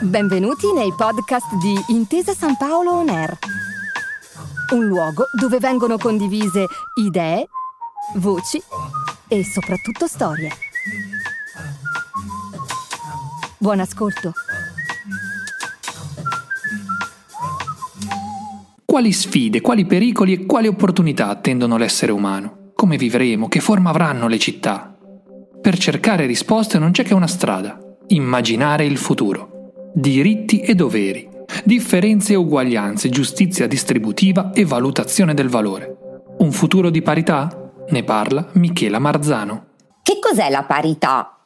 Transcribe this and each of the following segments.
Benvenuti nei podcast di Intesa San Paolo On Air, un luogo dove vengono condivise idee, voci e soprattutto storie. Buon ascolto. Quali sfide, quali pericoli e quali opportunità attendono l'essere umano? Come vivremo? Che forma avranno le città? Per cercare risposte non c'è che una strada, immaginare il futuro diritti e doveri, differenze e uguaglianze, giustizia distributiva e valutazione del valore. Un futuro di parità? Ne parla Michela Marzano. Che cos'è la parità?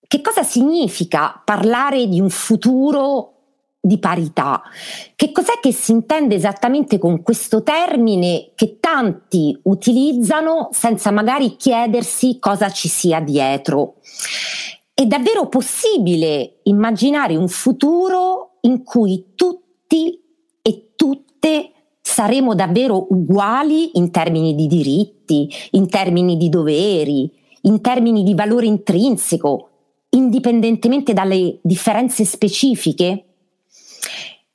Che cosa significa parlare di un futuro di parità? Che cos'è che si intende esattamente con questo termine che tanti utilizzano senza magari chiedersi cosa ci sia dietro? È davvero possibile immaginare un futuro in cui tutti e tutte saremo davvero uguali in termini di diritti, in termini di doveri, in termini di valore intrinseco, indipendentemente dalle differenze specifiche?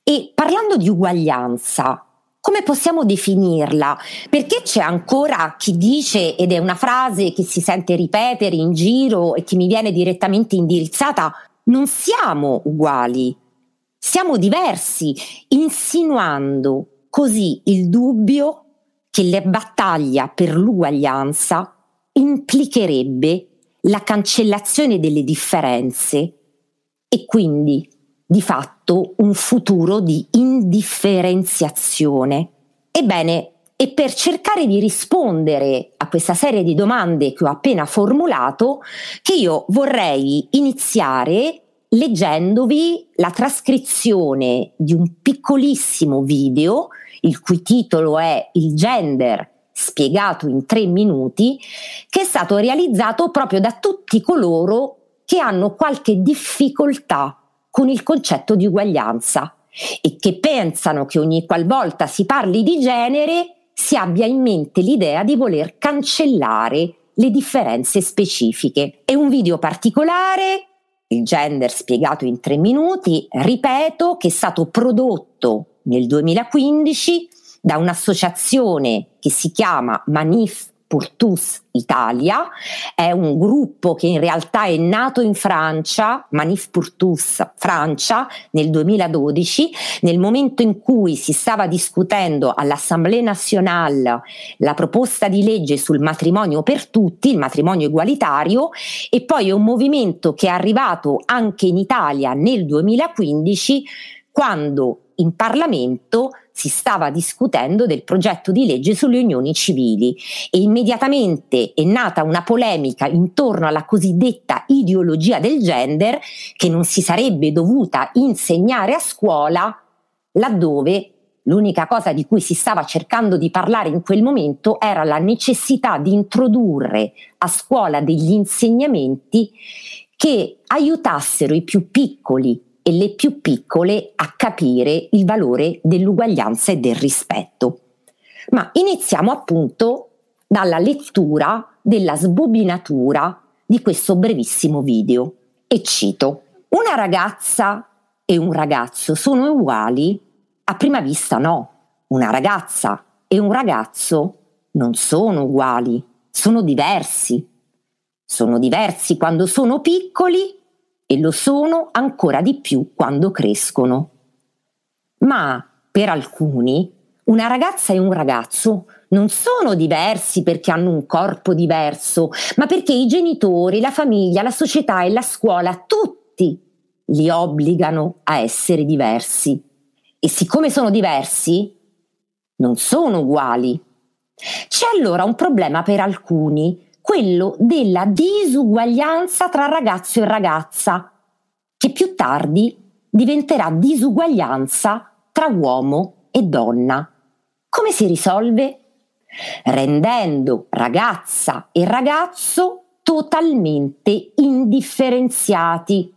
E parlando di uguaglianza, come possiamo definirla? Perché c'è ancora chi dice, ed è una frase che si sente ripetere in giro e che mi viene direttamente indirizzata, non siamo uguali, siamo diversi, insinuando così il dubbio che la battaglia per l'uguaglianza implicherebbe la cancellazione delle differenze e quindi di fatto un futuro di indifferenziazione. Ebbene, e per cercare di rispondere a questa serie di domande che ho appena formulato, che io vorrei iniziare leggendovi la trascrizione di un piccolissimo video, il cui titolo è Il gender spiegato in tre minuti, che è stato realizzato proprio da tutti coloro che hanno qualche difficoltà con il concetto di uguaglianza e che pensano che ogni qualvolta si parli di genere si abbia in mente l'idea di voler cancellare le differenze specifiche. È un video particolare, il gender spiegato in tre minuti, ripeto, che è stato prodotto nel 2015 da un'associazione che si chiama Manif pour tous Italia, è un gruppo che in realtà è nato in Francia, Manif pour tous Francia, nel 2012, nel momento in cui si stava discutendo all'Assemblée nationale la proposta di legge sul matrimonio per tutti, il matrimonio egualitario, e poi è un movimento che è arrivato anche in Italia nel 2015 quando in Parlamento si stava discutendo del progetto di legge sulle unioni civili e immediatamente è nata una polemica intorno alla cosiddetta ideologia del gender che non si sarebbe dovuta insegnare a scuola laddove l'unica cosa di cui si stava cercando di parlare in quel momento era la necessità di introdurre a scuola degli insegnamenti che aiutassero i più piccoli e le più piccole a capire il valore dell'uguaglianza e del rispetto. Ma iniziamo appunto dalla lettura della sbobinatura di questo brevissimo video e cito Una ragazza e un ragazzo sono uguali? A prima vista no. Una ragazza e un ragazzo non sono uguali, sono diversi. Sono diversi quando sono piccoli e lo sono ancora di più quando crescono. Ma per alcuni una ragazza e un ragazzo non sono diversi perché hanno un corpo diverso, ma perché i genitori, la famiglia, la società e la scuola tutti li obbligano a essere diversi. E siccome sono diversi, non sono uguali. C'è allora un problema per alcuni quello della disuguaglianza tra ragazzo e ragazza, che più tardi diventerà disuguaglianza tra uomo e donna. Come si risolve? Rendendo ragazza e ragazzo totalmente indifferenziati,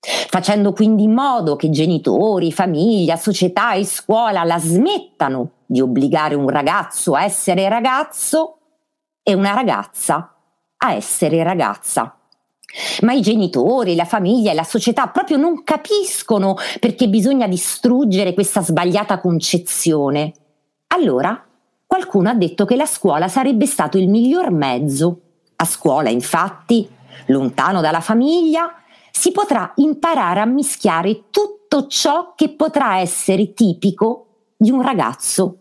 facendo quindi in modo che genitori, famiglia, società e scuola la smettano di obbligare un ragazzo a essere ragazzo e una ragazza a essere ragazza. Ma i genitori, la famiglia e la società proprio non capiscono perché bisogna distruggere questa sbagliata concezione. Allora qualcuno ha detto che la scuola sarebbe stato il miglior mezzo. A scuola, infatti, lontano dalla famiglia, si potrà imparare a mischiare tutto ciò che potrà essere tipico di un ragazzo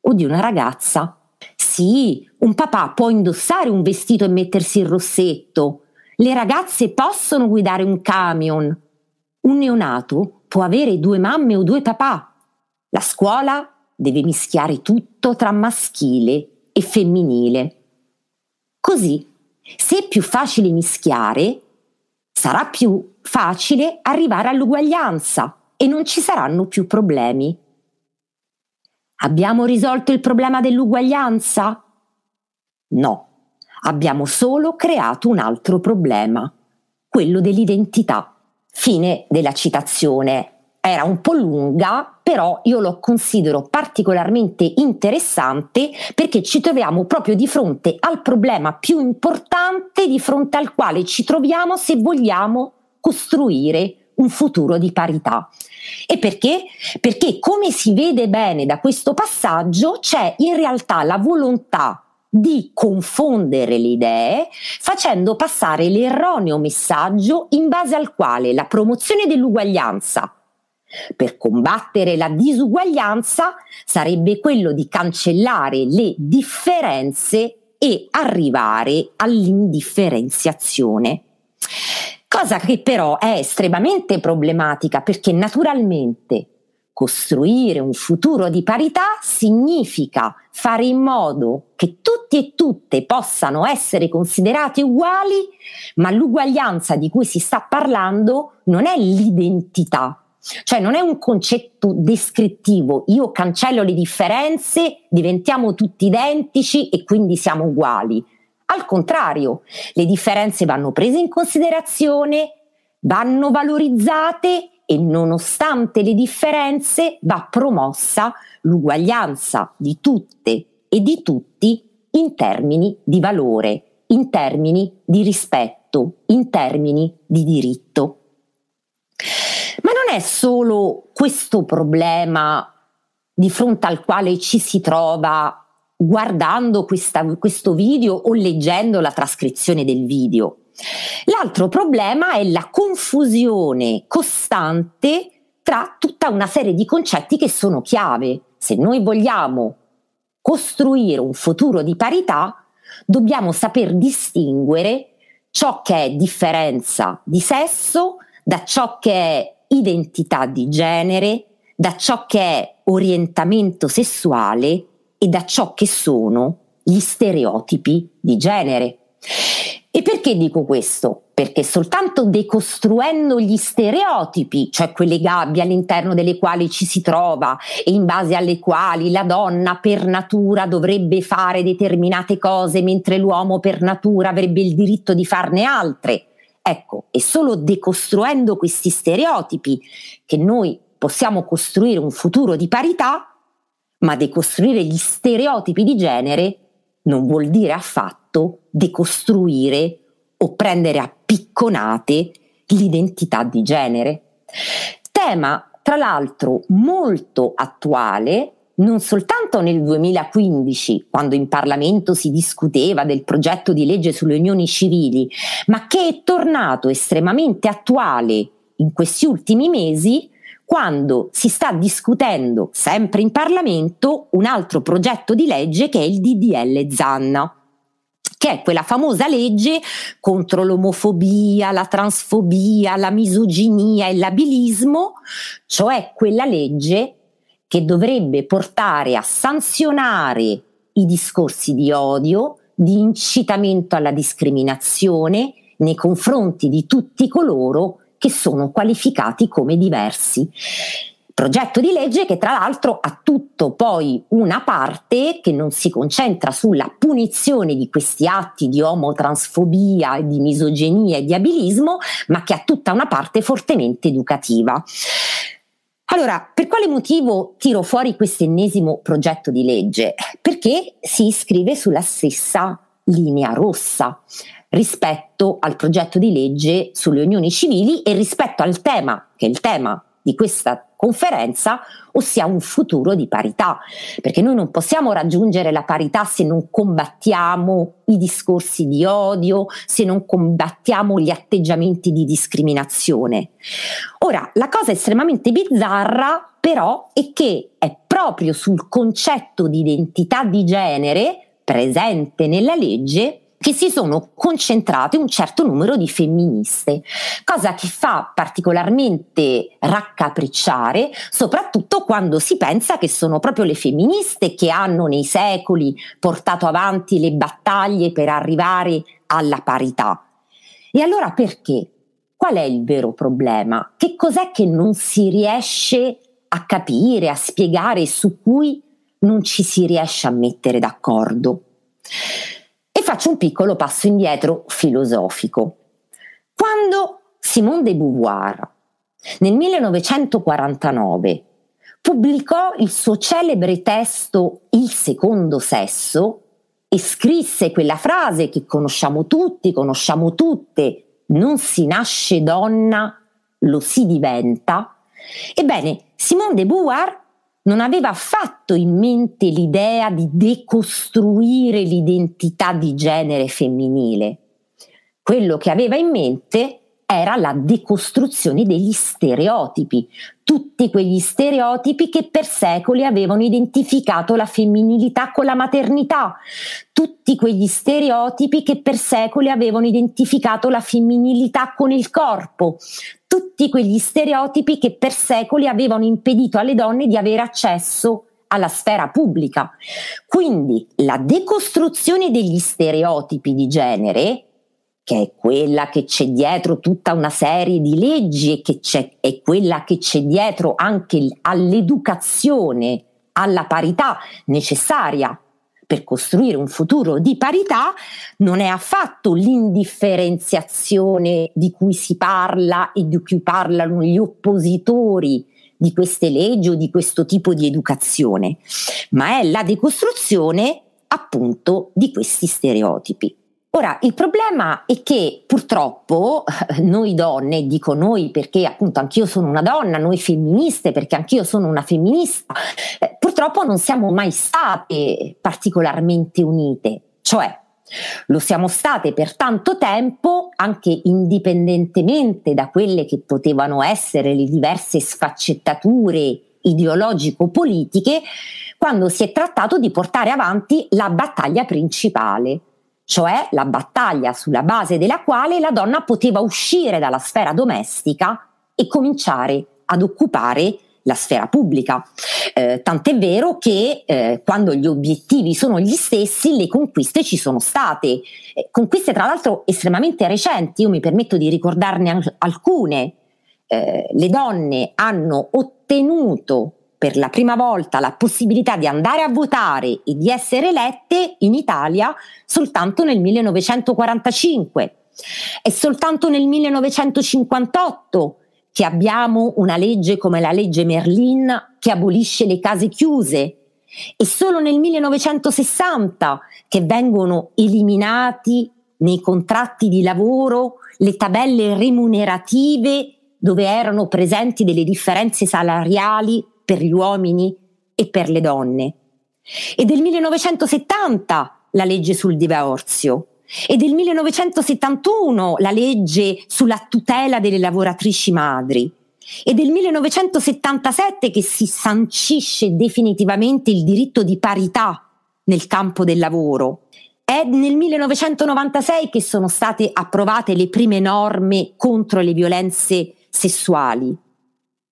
o di una ragazza. Sì, un papà può indossare un vestito e mettersi il rossetto. Le ragazze possono guidare un camion. Un neonato può avere due mamme o due papà. La scuola deve mischiare tutto tra maschile e femminile. Così, se è più facile mischiare, sarà più facile arrivare all'uguaglianza e non ci saranno più problemi. Abbiamo risolto il problema dell'uguaglianza? No, abbiamo solo creato un altro problema, quello dell'identità. Fine della citazione. Era un po' lunga, però io lo considero particolarmente interessante perché ci troviamo proprio di fronte al problema più importante di fronte al quale ci troviamo se vogliamo costruire un futuro di parità. E perché? Perché come si vede bene da questo passaggio c'è in realtà la volontà di confondere le idee facendo passare l'erroneo messaggio in base al quale la promozione dell'uguaglianza per combattere la disuguaglianza sarebbe quello di cancellare le differenze e arrivare all'indifferenziazione. Cosa che però è estremamente problematica perché naturalmente costruire un futuro di parità significa fare in modo che tutti e tutte possano essere considerati uguali, ma l'uguaglianza di cui si sta parlando non è l'identità, cioè non è un concetto descrittivo, io cancello le differenze, diventiamo tutti identici e quindi siamo uguali al contrario, le differenze vanno prese in considerazione, vanno valorizzate e nonostante le differenze va promossa l'uguaglianza di tutte e di tutti in termini di valore, in termini di rispetto, in termini di diritto. Ma non è solo questo problema di fronte al quale ci si trova guardando questa, questo video o leggendo la trascrizione del video. L'altro problema è la confusione costante tra tutta una serie di concetti che sono chiave. Se noi vogliamo costruire un futuro di parità, dobbiamo saper distinguere ciò che è differenza di sesso da ciò che è identità di genere, da ciò che è orientamento sessuale e da ciò che sono gli stereotipi di genere. E perché dico questo? Perché soltanto decostruendo gli stereotipi, cioè quelle gabbie all'interno delle quali ci si trova e in base alle quali la donna per natura dovrebbe fare determinate cose mentre l'uomo per natura avrebbe il diritto di farne altre. Ecco, è solo decostruendo questi stereotipi che noi possiamo costruire un futuro di parità ma decostruire gli stereotipi di genere non vuol dire affatto decostruire o prendere a picconate l'identità di genere. Tema, tra l'altro, molto attuale non soltanto nel 2015, quando in Parlamento si discuteva del progetto di legge sulle unioni civili, ma che è tornato estremamente attuale in questi ultimi mesi quando si sta discutendo sempre in Parlamento un altro progetto di legge che è il DDL Zanna che è quella famosa legge contro l'omofobia, la transfobia, la misoginia e l'abilismo, cioè quella legge che dovrebbe portare a sanzionare i discorsi di odio, di incitamento alla discriminazione nei confronti di tutti coloro che sono qualificati come diversi. Progetto di legge che tra l'altro ha tutto poi una parte che non si concentra sulla punizione di questi atti di omotransfobia, di misoginia e di abilismo, ma che ha tutta una parte fortemente educativa. Allora, per quale motivo tiro fuori questo ennesimo progetto di legge? Perché si iscrive sulla stessa linea rossa rispetto al progetto di legge sulle unioni civili e rispetto al tema, che è il tema di questa conferenza, ossia un futuro di parità, perché noi non possiamo raggiungere la parità se non combattiamo i discorsi di odio, se non combattiamo gli atteggiamenti di discriminazione. Ora, la cosa estremamente bizzarra però è che è proprio sul concetto di identità di genere presente nella legge che si sono concentrate un certo numero di femministe, cosa che fa particolarmente raccapricciare, soprattutto quando si pensa che sono proprio le femministe che hanno nei secoli portato avanti le battaglie per arrivare alla parità. E allora perché? Qual è il vero problema? Che cos'è che non si riesce a capire, a spiegare, su cui non ci si riesce a mettere d'accordo? Faccio un piccolo passo indietro filosofico. Quando Simone de Beauvoir nel 1949 pubblicò il suo celebre testo Il secondo sesso e scrisse quella frase che conosciamo tutti, conosciamo tutte, non si nasce donna, lo si diventa. Ebbene, Simone de Beauvoir non aveva affatto in mente l'idea di decostruire l'identità di genere femminile. Quello che aveva in mente era la decostruzione degli stereotipi, tutti quegli stereotipi che per secoli avevano identificato la femminilità con la maternità, tutti quegli stereotipi che per secoli avevano identificato la femminilità con il corpo, tutti quegli stereotipi che per secoli avevano impedito alle donne di avere accesso alla sfera pubblica. Quindi la decostruzione degli stereotipi di genere che è quella che c'è dietro tutta una serie di leggi e che c'è, è quella che c'è dietro anche all'educazione, alla parità necessaria per costruire un futuro di parità, non è affatto l'indifferenziazione di cui si parla e di cui parlano gli oppositori di queste leggi o di questo tipo di educazione, ma è la decostruzione appunto di questi stereotipi. Ora, il problema è che purtroppo noi donne, dico noi perché appunto anch'io sono una donna, noi femministe perché anch'io sono una femminista, eh, purtroppo non siamo mai state particolarmente unite, cioè lo siamo state per tanto tempo anche indipendentemente da quelle che potevano essere le diverse sfaccettature ideologico-politiche quando si è trattato di portare avanti la battaglia principale, cioè la battaglia sulla base della quale la donna poteva uscire dalla sfera domestica e cominciare ad occupare la sfera pubblica. Eh, tant'è vero che eh, quando gli obiettivi sono gli stessi, le conquiste ci sono state. Eh, conquiste tra l'altro estremamente recenti, io mi permetto di ricordarne alcune. Eh, le donne hanno ottenuto per la prima volta la possibilità di andare a votare e di essere elette in Italia soltanto nel 1945. È soltanto nel 1958 che abbiamo una legge come la legge Merlin che abolisce le case chiuse. È solo nel 1960 che vengono eliminati nei contratti di lavoro le tabelle remunerative dove erano presenti delle differenze salariali per gli uomini e per le donne. E del 1970 la legge sul divorzio e del 1971 la legge sulla tutela delle lavoratrici madri e del 1977 che si sancisce definitivamente il diritto di parità nel campo del lavoro. È nel 1996 che sono state approvate le prime norme contro le violenze sessuali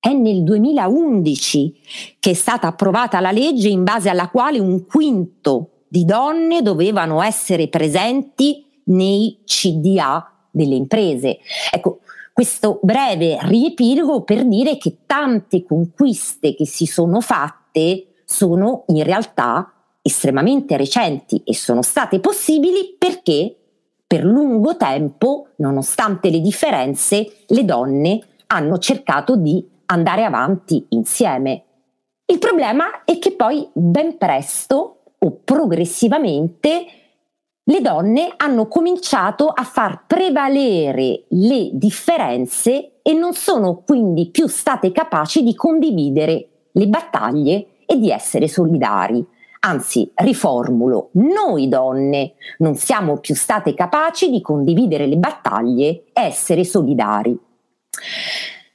è nel 2011 che è stata approvata la legge in base alla quale un quinto di donne dovevano essere presenti nei CDA delle imprese. Ecco, questo breve riepilogo per dire che tante conquiste che si sono fatte sono in realtà estremamente recenti e sono state possibili perché per lungo tempo, nonostante le differenze, le donne hanno cercato di andare avanti insieme. Il problema è che poi ben presto o progressivamente le donne hanno cominciato a far prevalere le differenze e non sono quindi più state capaci di condividere le battaglie e di essere solidari. Anzi, riformulo, noi donne non siamo più state capaci di condividere le battaglie e essere solidari.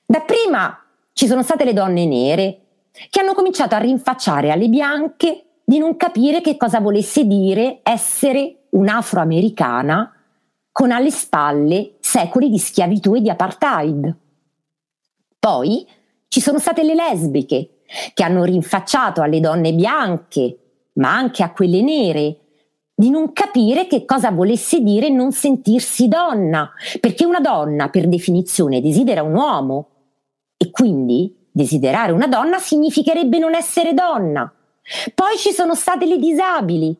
Dapprima ci sono state le donne nere che hanno cominciato a rinfacciare alle bianche di non capire che cosa volesse dire essere un'afroamericana con alle spalle secoli di schiavitù e di apartheid. Poi ci sono state le lesbiche che hanno rinfacciato alle donne bianche, ma anche a quelle nere, di non capire che cosa volesse dire non sentirsi donna, perché una donna per definizione desidera un uomo e quindi desiderare una donna significherebbe non essere donna. Poi ci sono state le disabili,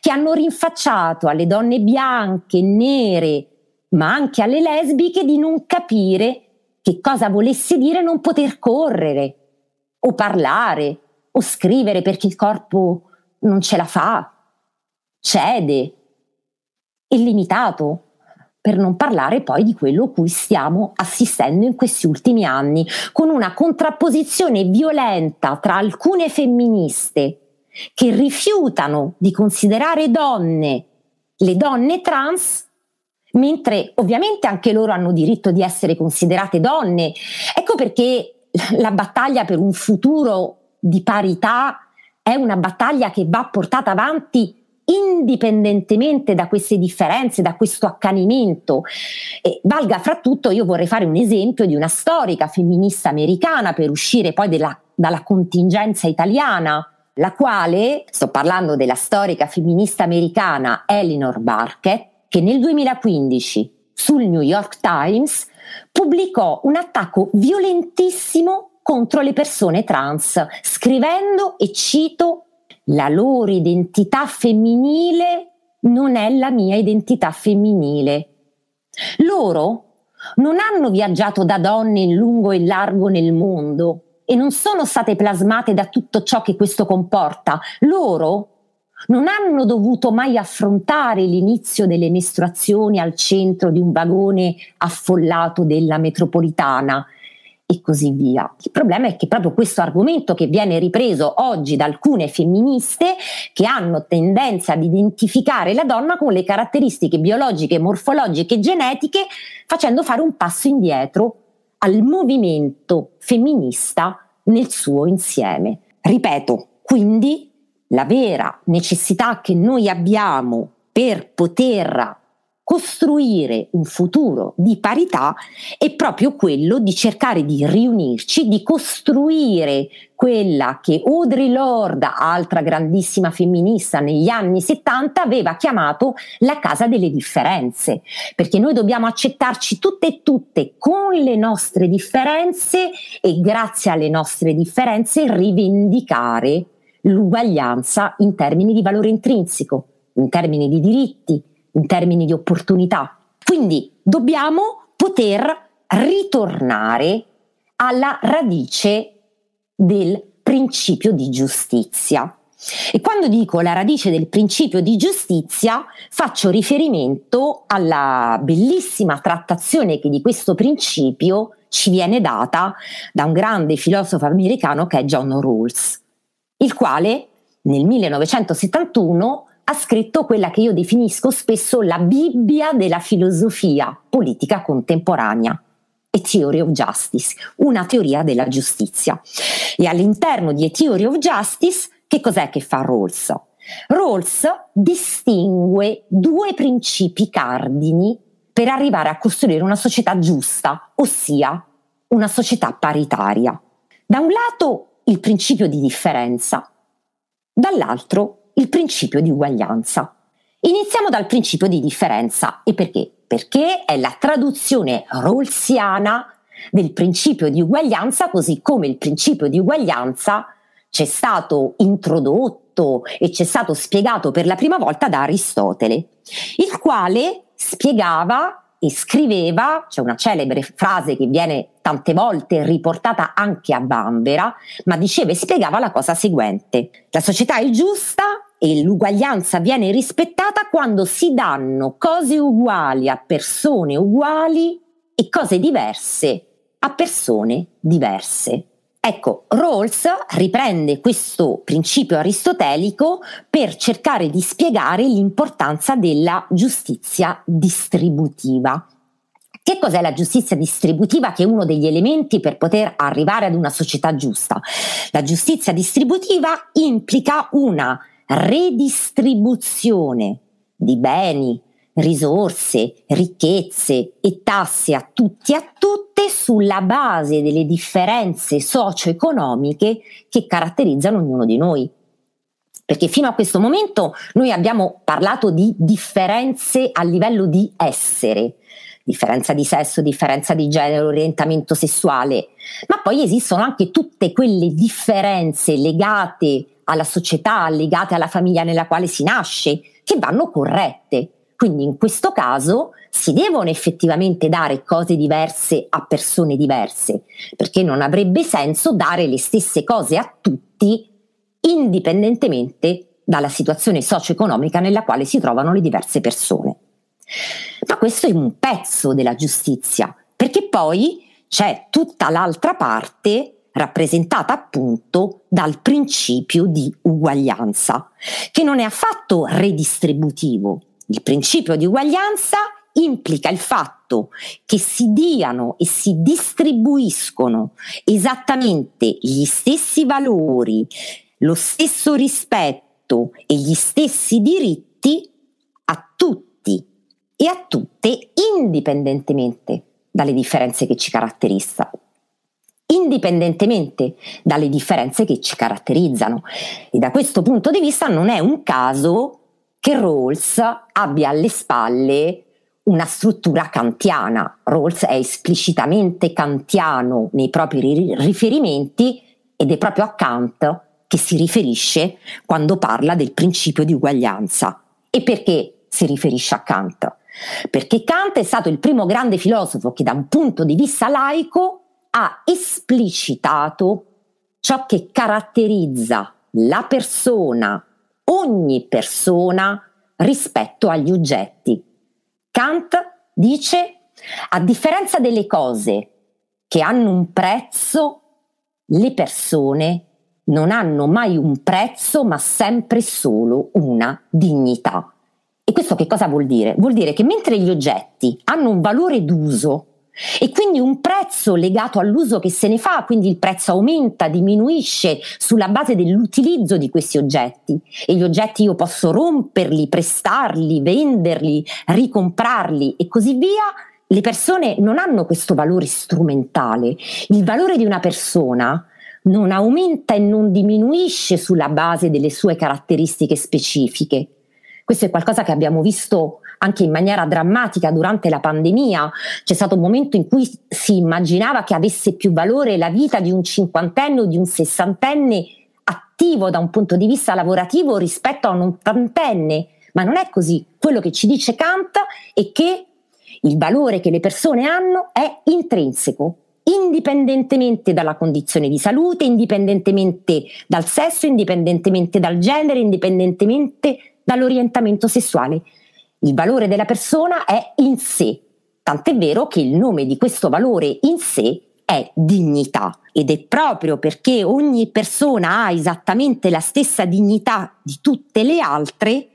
che hanno rinfacciato alle donne bianche, nere, ma anche alle lesbiche di non capire che cosa volesse dire non poter correre, o parlare, o scrivere perché il corpo non ce la fa, cede, è limitato, per non parlare poi di quello cui stiamo assistendo in questi ultimi anni, con una contrapposizione violenta tra alcune femministe che rifiutano di considerare donne le donne trans, mentre ovviamente anche loro hanno diritto di essere considerate donne. Ecco perché la battaglia per un futuro di parità è una battaglia che va portata avanti indipendentemente da queste differenze, da questo accanimento. E valga fra tutto, io vorrei fare un esempio di una storica femminista americana per uscire poi della, dalla contingenza italiana, la quale, sto parlando della storica femminista americana Eleanor Barkett, che nel 2015 sul New York Times pubblicò un attacco violentissimo contro le persone trans, scrivendo, e cito, la loro identità femminile non è la mia identità femminile. Loro non hanno viaggiato da donne in lungo e largo nel mondo e non sono state plasmate da tutto ciò che questo comporta. Loro non hanno dovuto mai affrontare l'inizio delle mestruazioni al centro di un vagone affollato della metropolitana e così via. Il problema è che proprio questo argomento che viene ripreso oggi da alcune femministe che hanno tendenza ad identificare la donna con le caratteristiche biologiche, morfologiche e genetiche, facendo fare un passo indietro al movimento femminista nel suo insieme. Ripeto, quindi la vera necessità che noi abbiamo per poter costruire un futuro di parità è proprio quello di cercare di riunirci, di costruire quella che Audre Lorde, altra grandissima femminista negli anni 70, aveva chiamato la casa delle differenze, perché noi dobbiamo accettarci tutte e tutte con le nostre differenze e grazie alle nostre differenze rivendicare l'uguaglianza in termini di valore intrinseco, in termini di diritti, in termini di opportunità. Quindi dobbiamo poter ritornare alla radice del principio di giustizia. E quando dico la radice del principio di giustizia, faccio riferimento alla bellissima trattazione che di questo principio ci viene data da un grande filosofo americano che è John Rawls, il quale nel 1971 ha scritto quella che io definisco spesso la Bibbia della filosofia politica contemporanea. A Theory of Justice, una teoria della giustizia. E all'interno di A Theory of Justice, che cos'è che fa Rawls? Rawls distingue due principi cardini per arrivare a costruire una società giusta, ossia una società paritaria. Da un lato il principio di differenza, dall'altro il principio di uguaglianza. Iniziamo dal principio di differenza. E perché? Perché è la traduzione rawlsiana del principio di uguaglianza, così come il principio di uguaglianza c'è stato introdotto e c'è stato spiegato per la prima volta da Aristotele, il quale spiegava e scriveva, c'è una celebre frase che viene tante volte riportata anche a Bambera, ma diceva e spiegava la cosa seguente. La società è giusta e l'uguaglianza viene rispettata quando si danno cose uguali a persone uguali e cose diverse a persone diverse. Ecco, Rawls riprende questo principio aristotelico per cercare di spiegare l'importanza della giustizia distributiva. Che cos'è la giustizia distributiva che è uno degli elementi per poter arrivare ad una società giusta? La giustizia distributiva implica una redistribuzione di beni, risorse, ricchezze e tasse a tutti e a tutte sulla base delle differenze socio-economiche che caratterizzano ognuno di noi. Perché fino a questo momento noi abbiamo parlato di differenze a livello di essere, differenza di sesso, differenza di genere, orientamento sessuale, ma poi esistono anche tutte quelle differenze legate alla società, legate alla famiglia nella quale si nasce, che vanno corrette. Quindi in questo caso si devono effettivamente dare cose diverse a persone diverse, perché non avrebbe senso dare le stesse cose a tutti indipendentemente dalla situazione socio-economica nella quale si trovano le diverse persone. Ma questo è un pezzo della giustizia, perché poi c'è tutta l'altra parte rappresentata appunto dal principio di uguaglianza, che non è affatto redistributivo, il principio di uguaglianza implica il fatto che si diano e si distribuiscono esattamente gli stessi valori, lo stesso rispetto e gli stessi diritti a tutti e a tutte indipendentemente dalle differenze che ci caratterizzano indipendentemente dalle differenze che ci caratterizzano. E da questo punto di vista non è un caso che Rawls abbia alle spalle una struttura kantiana. Rawls è esplicitamente kantiano nei propri riferimenti ed è proprio a Kant che si riferisce quando parla del principio di uguaglianza. E perché si riferisce a Kant? Perché Kant è stato il primo grande filosofo che da un punto di vista laico ha esplicitato ciò che caratterizza la persona ogni persona rispetto agli oggetti. Kant dice, a differenza delle cose che hanno un prezzo, le persone non hanno mai un prezzo, ma sempre solo una dignità. E questo che cosa vuol dire? Vuol dire che mentre gli oggetti hanno un valore d'uso, e quindi un prezzo legato all'uso che se ne fa, quindi il prezzo aumenta, diminuisce sulla base dell'utilizzo di questi oggetti e gli oggetti io posso romperli, prestarli, venderli, ricomprarli e così via. Le persone non hanno questo valore strumentale. Il valore di una persona non aumenta e non diminuisce sulla base delle sue caratteristiche specifiche. Questo è qualcosa che abbiamo visto anche in maniera drammatica durante la pandemia. C'è stato un momento in cui si immaginava che avesse più valore la vita di un cinquantenne o di un sessantenne attivo da un punto di vista lavorativo rispetto a un ottantenne, ma non è così. Quello che ci dice Kant è che il valore che le persone hanno è intrinseco, indipendentemente dalla condizione di salute, indipendentemente dal sesso, indipendentemente dal genere, indipendentemente dall'orientamento sessuale. Il valore della persona è in sé, tant'è vero che il nome di questo valore in sé è dignità ed è proprio perché ogni persona ha esattamente la stessa dignità di tutte le altre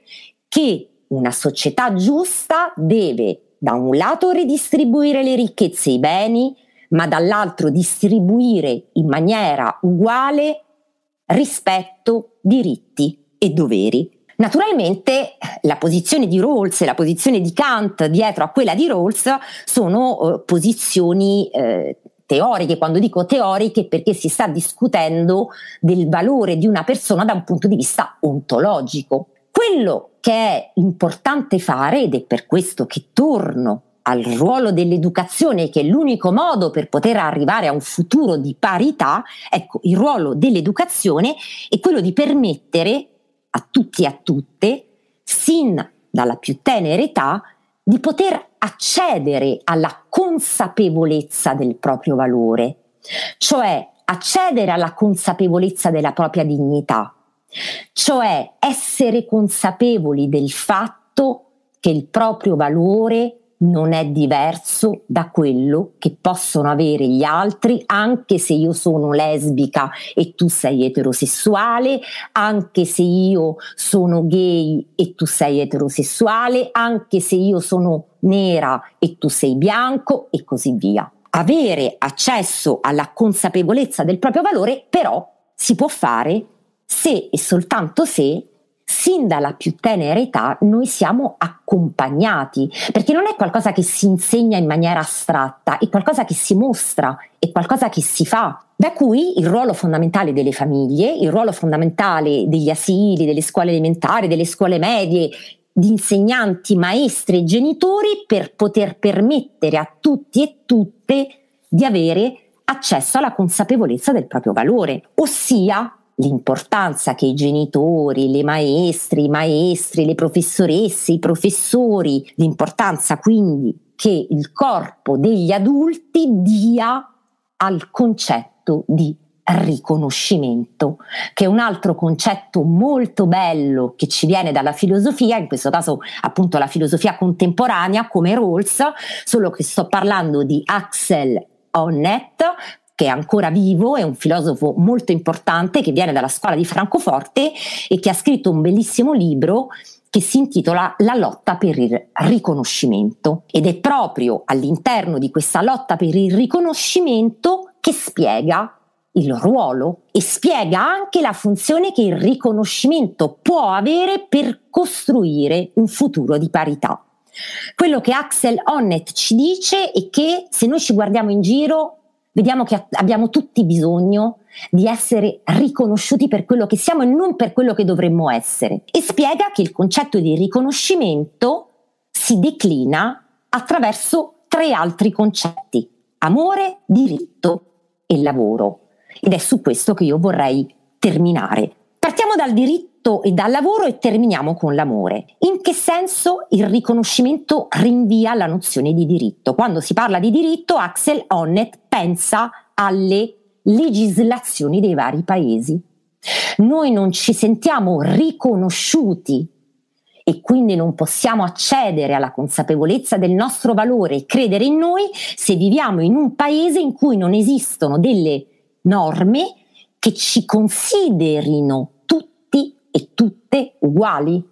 che una società giusta deve da un lato ridistribuire le ricchezze e i beni, ma dall'altro distribuire in maniera uguale rispetto, diritti e doveri. Naturalmente la posizione di Rawls e la posizione di Kant dietro a quella di Rawls sono eh, posizioni eh, teoriche, quando dico teoriche perché si sta discutendo del valore di una persona da un punto di vista ontologico. Quello che è importante fare, ed è per questo che torno al ruolo dell'educazione, che è l'unico modo per poter arrivare a un futuro di parità, ecco, il ruolo dell'educazione è quello di permettere a tutti e a tutte, sin dalla più tenera età, di poter accedere alla consapevolezza del proprio valore, cioè accedere alla consapevolezza della propria dignità. cioè essere consapevoli del fatto che il proprio valore non è diverso da quello che possono avere gli altri, anche se io sono lesbica e tu sei eterosessuale, anche se io sono gay e tu sei eterosessuale, anche se io sono nera e tu sei bianco e così via. Avere accesso alla consapevolezza del proprio valore però si può fare se e soltanto se sin dalla più tenera età noi siamo accompagnati, perché non è qualcosa che si insegna in maniera astratta, è qualcosa che si mostra, è qualcosa che si fa. Da cui il ruolo fondamentale delle famiglie, il ruolo fondamentale degli asili, delle scuole elementari, delle scuole medie, di insegnanti, maestri e genitori per poter permettere a tutti e tutte di avere accesso alla consapevolezza del proprio valore, ossia l'importanza che i genitori, le maestre, i maestri, le professoresse, i professori, l'importanza quindi che il corpo degli adulti dia al concetto di riconoscimento, che è un altro concetto molto bello che ci viene dalla filosofia, in questo caso appunto la filosofia contemporanea come Rawls, solo che sto parlando di Axel Honneth, che è ancora vivo, è un filosofo molto importante che viene dalla scuola di Francoforte e che ha scritto un bellissimo libro che si intitola La lotta per il riconoscimento ed è proprio all'interno di questa lotta per il riconoscimento che spiega il ruolo e spiega anche la funzione che il riconoscimento può avere per costruire un futuro di parità. Quello che Axel Honneth ci dice è che se noi ci guardiamo in giro vediamo che abbiamo tutti bisogno di essere riconosciuti per quello che siamo e non per quello che dovremmo essere. E spiega che il concetto di riconoscimento si declina attraverso tre altri concetti, amore, diritto e lavoro. Ed è su questo che io vorrei terminare. Partiamo dal diritto e dal lavoro e terminiamo con l'amore. In che senso il riconoscimento rinvia alla nozione di diritto? Quando si parla di diritto, Axel Honneth pensa alle legislazioni dei vari paesi. Noi non ci sentiamo riconosciuti e quindi non possiamo accedere alla consapevolezza del nostro valore e credere in noi se viviamo in un paese in cui non esistono delle norme che ci considerino e tutte uguali.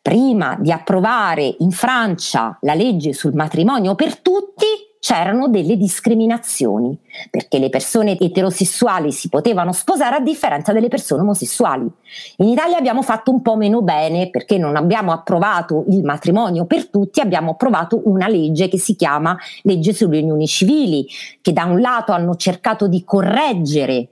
Prima di approvare in Francia la legge sul matrimonio per tutti, c'erano delle discriminazioni, perché le persone eterosessuali si potevano sposare a differenza delle persone omosessuali. In Italia abbiamo fatto un po' meno bene perché non abbiamo approvato il matrimonio per tutti, abbiamo approvato una legge che si chiama legge sulle unioni civili, che da un lato hanno cercato di correggere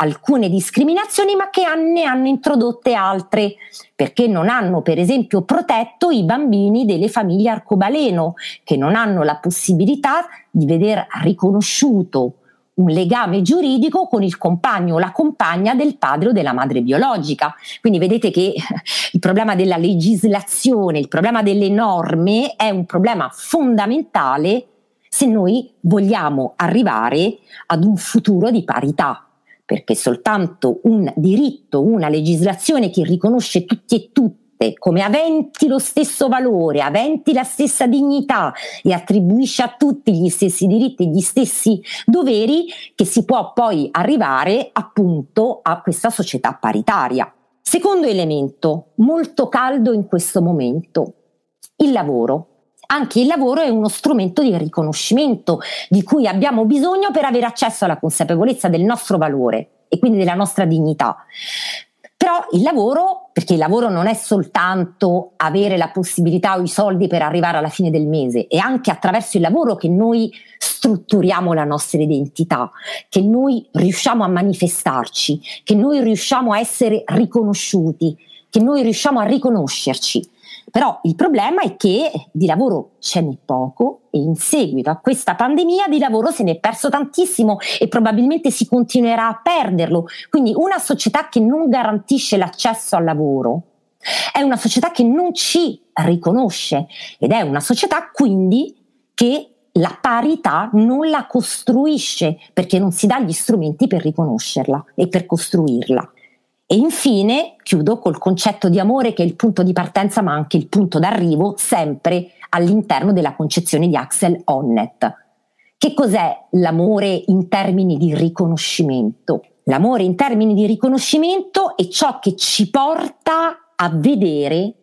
alcune discriminazioni, ma che ne hanno introdotte altre, perché non hanno per esempio protetto i bambini delle famiglie arcobaleno, che non hanno la possibilità di veder riconosciuto un legame giuridico con il compagno o la compagna del padre o della madre biologica. Quindi vedete che il problema della legislazione, il problema delle norme è un problema fondamentale se noi vogliamo arrivare ad un futuro di parità perché soltanto un diritto, una legislazione che riconosce tutti e tutte come aventi lo stesso valore, aventi la stessa dignità e attribuisce a tutti gli stessi diritti e gli stessi doveri, che si può poi arrivare appunto a questa società paritaria. Secondo elemento, molto caldo in questo momento, il lavoro anche il lavoro è uno strumento di riconoscimento di cui abbiamo bisogno per avere accesso alla consapevolezza del nostro valore e quindi della nostra dignità. Però il lavoro, perché il lavoro non è soltanto avere la possibilità o i soldi per arrivare alla fine del mese, è anche attraverso il lavoro che noi strutturiamo la nostra identità, che noi riusciamo a manifestarci, che noi riusciamo a essere riconosciuti, che noi riusciamo a riconoscerci. Però il problema è che di lavoro ce n'è poco e in seguito a questa pandemia di lavoro se ne è perso tantissimo e probabilmente si continuerà a perderlo. Quindi una società che non garantisce l'accesso al lavoro è una società che non ci riconosce ed è una società quindi che la parità non la costruisce perché non si dà gli strumenti per riconoscerla e per costruirla. E infine chiudo col concetto di amore che è il punto di partenza ma anche il punto d'arrivo, sempre all'interno della concezione di Axel Honneth. Che cos'è l'amore in termini di riconoscimento? L'amore in termini di riconoscimento è ciò che ci porta a vedere,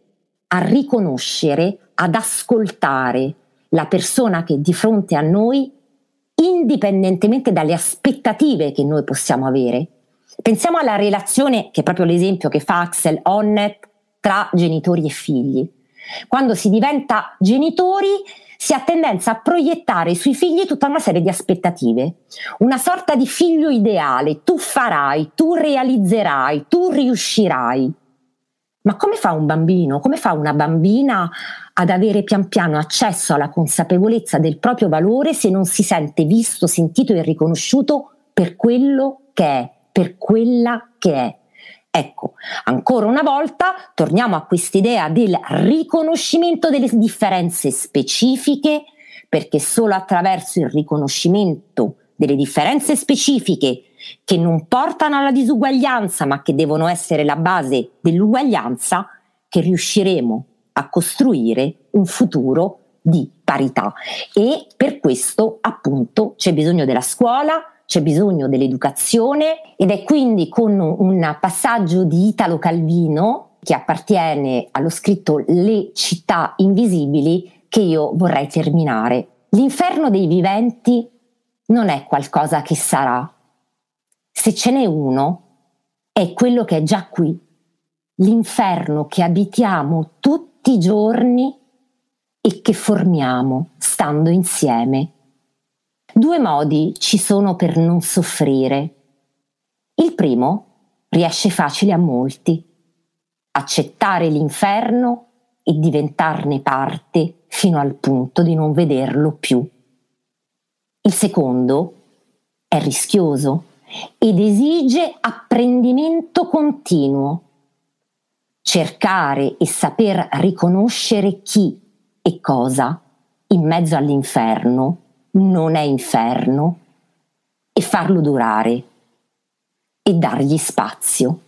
a riconoscere, ad ascoltare la persona che è di fronte a noi indipendentemente dalle aspettative che noi possiamo avere. Pensiamo alla relazione, che è proprio l'esempio che fa Axel Honneth, tra genitori e figli. Quando si diventa genitori si ha tendenza a proiettare sui figli tutta una serie di aspettative, una sorta di figlio ideale, tu farai, tu realizzerai, tu riuscirai. Ma come fa un bambino, come fa una bambina ad avere pian piano accesso alla consapevolezza del proprio valore se non si sente visto, sentito e riconosciuto per quello che è, per quella che è? Ecco, ancora una volta torniamo a quest'idea del riconoscimento delle differenze specifiche, perché solo attraverso il riconoscimento delle differenze specifiche che non portano alla disuguaglianza, ma che devono essere la base dell'uguaglianza, che riusciremo a costruire un futuro di parità. E per questo, appunto, c'è bisogno della scuola, c'è bisogno dell'educazione ed è quindi con un passaggio di Italo Calvino che appartiene allo scritto Le città invisibili che io vorrei terminare. L'inferno dei viventi non è qualcosa che sarà. Se ce n'è uno, è quello che è già qui. L'inferno che abitiamo tutti i giorni e che formiamo stando insieme Due modi ci sono per non soffrire. Il primo riesce facile a molti. Accettare l'inferno e diventarne parte fino al punto di non vederlo più. Il secondo è rischioso ed esige apprendimento continuo. Cercare e saper riconoscere chi e cosa in mezzo all'inferno non è inferno e farlo durare e dargli spazio.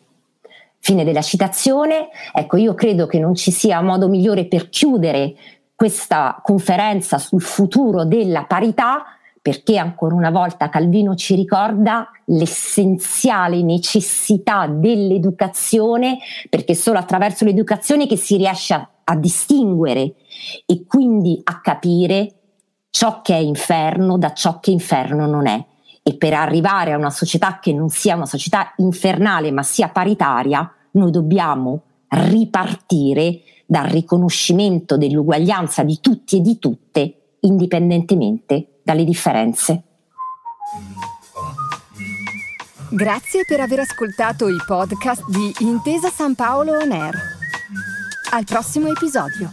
Fine della citazione. Ecco, io credo che non ci sia modo migliore per chiudere questa conferenza sul futuro della parità perché ancora una volta Calvino ci ricorda l'essenziale necessità dell'educazione, perché solo attraverso l'educazione che si riesce a, a distinguere e quindi a capire ciò che è inferno da ciò che inferno non è. E per arrivare a una società che non sia una società infernale ma sia paritaria, noi dobbiamo ripartire dal riconoscimento dell'uguaglianza di tutti e di tutte, indipendentemente dalle differenze. Grazie per aver ascoltato i podcast di Intesa San Paolo On Air. Al prossimo episodio.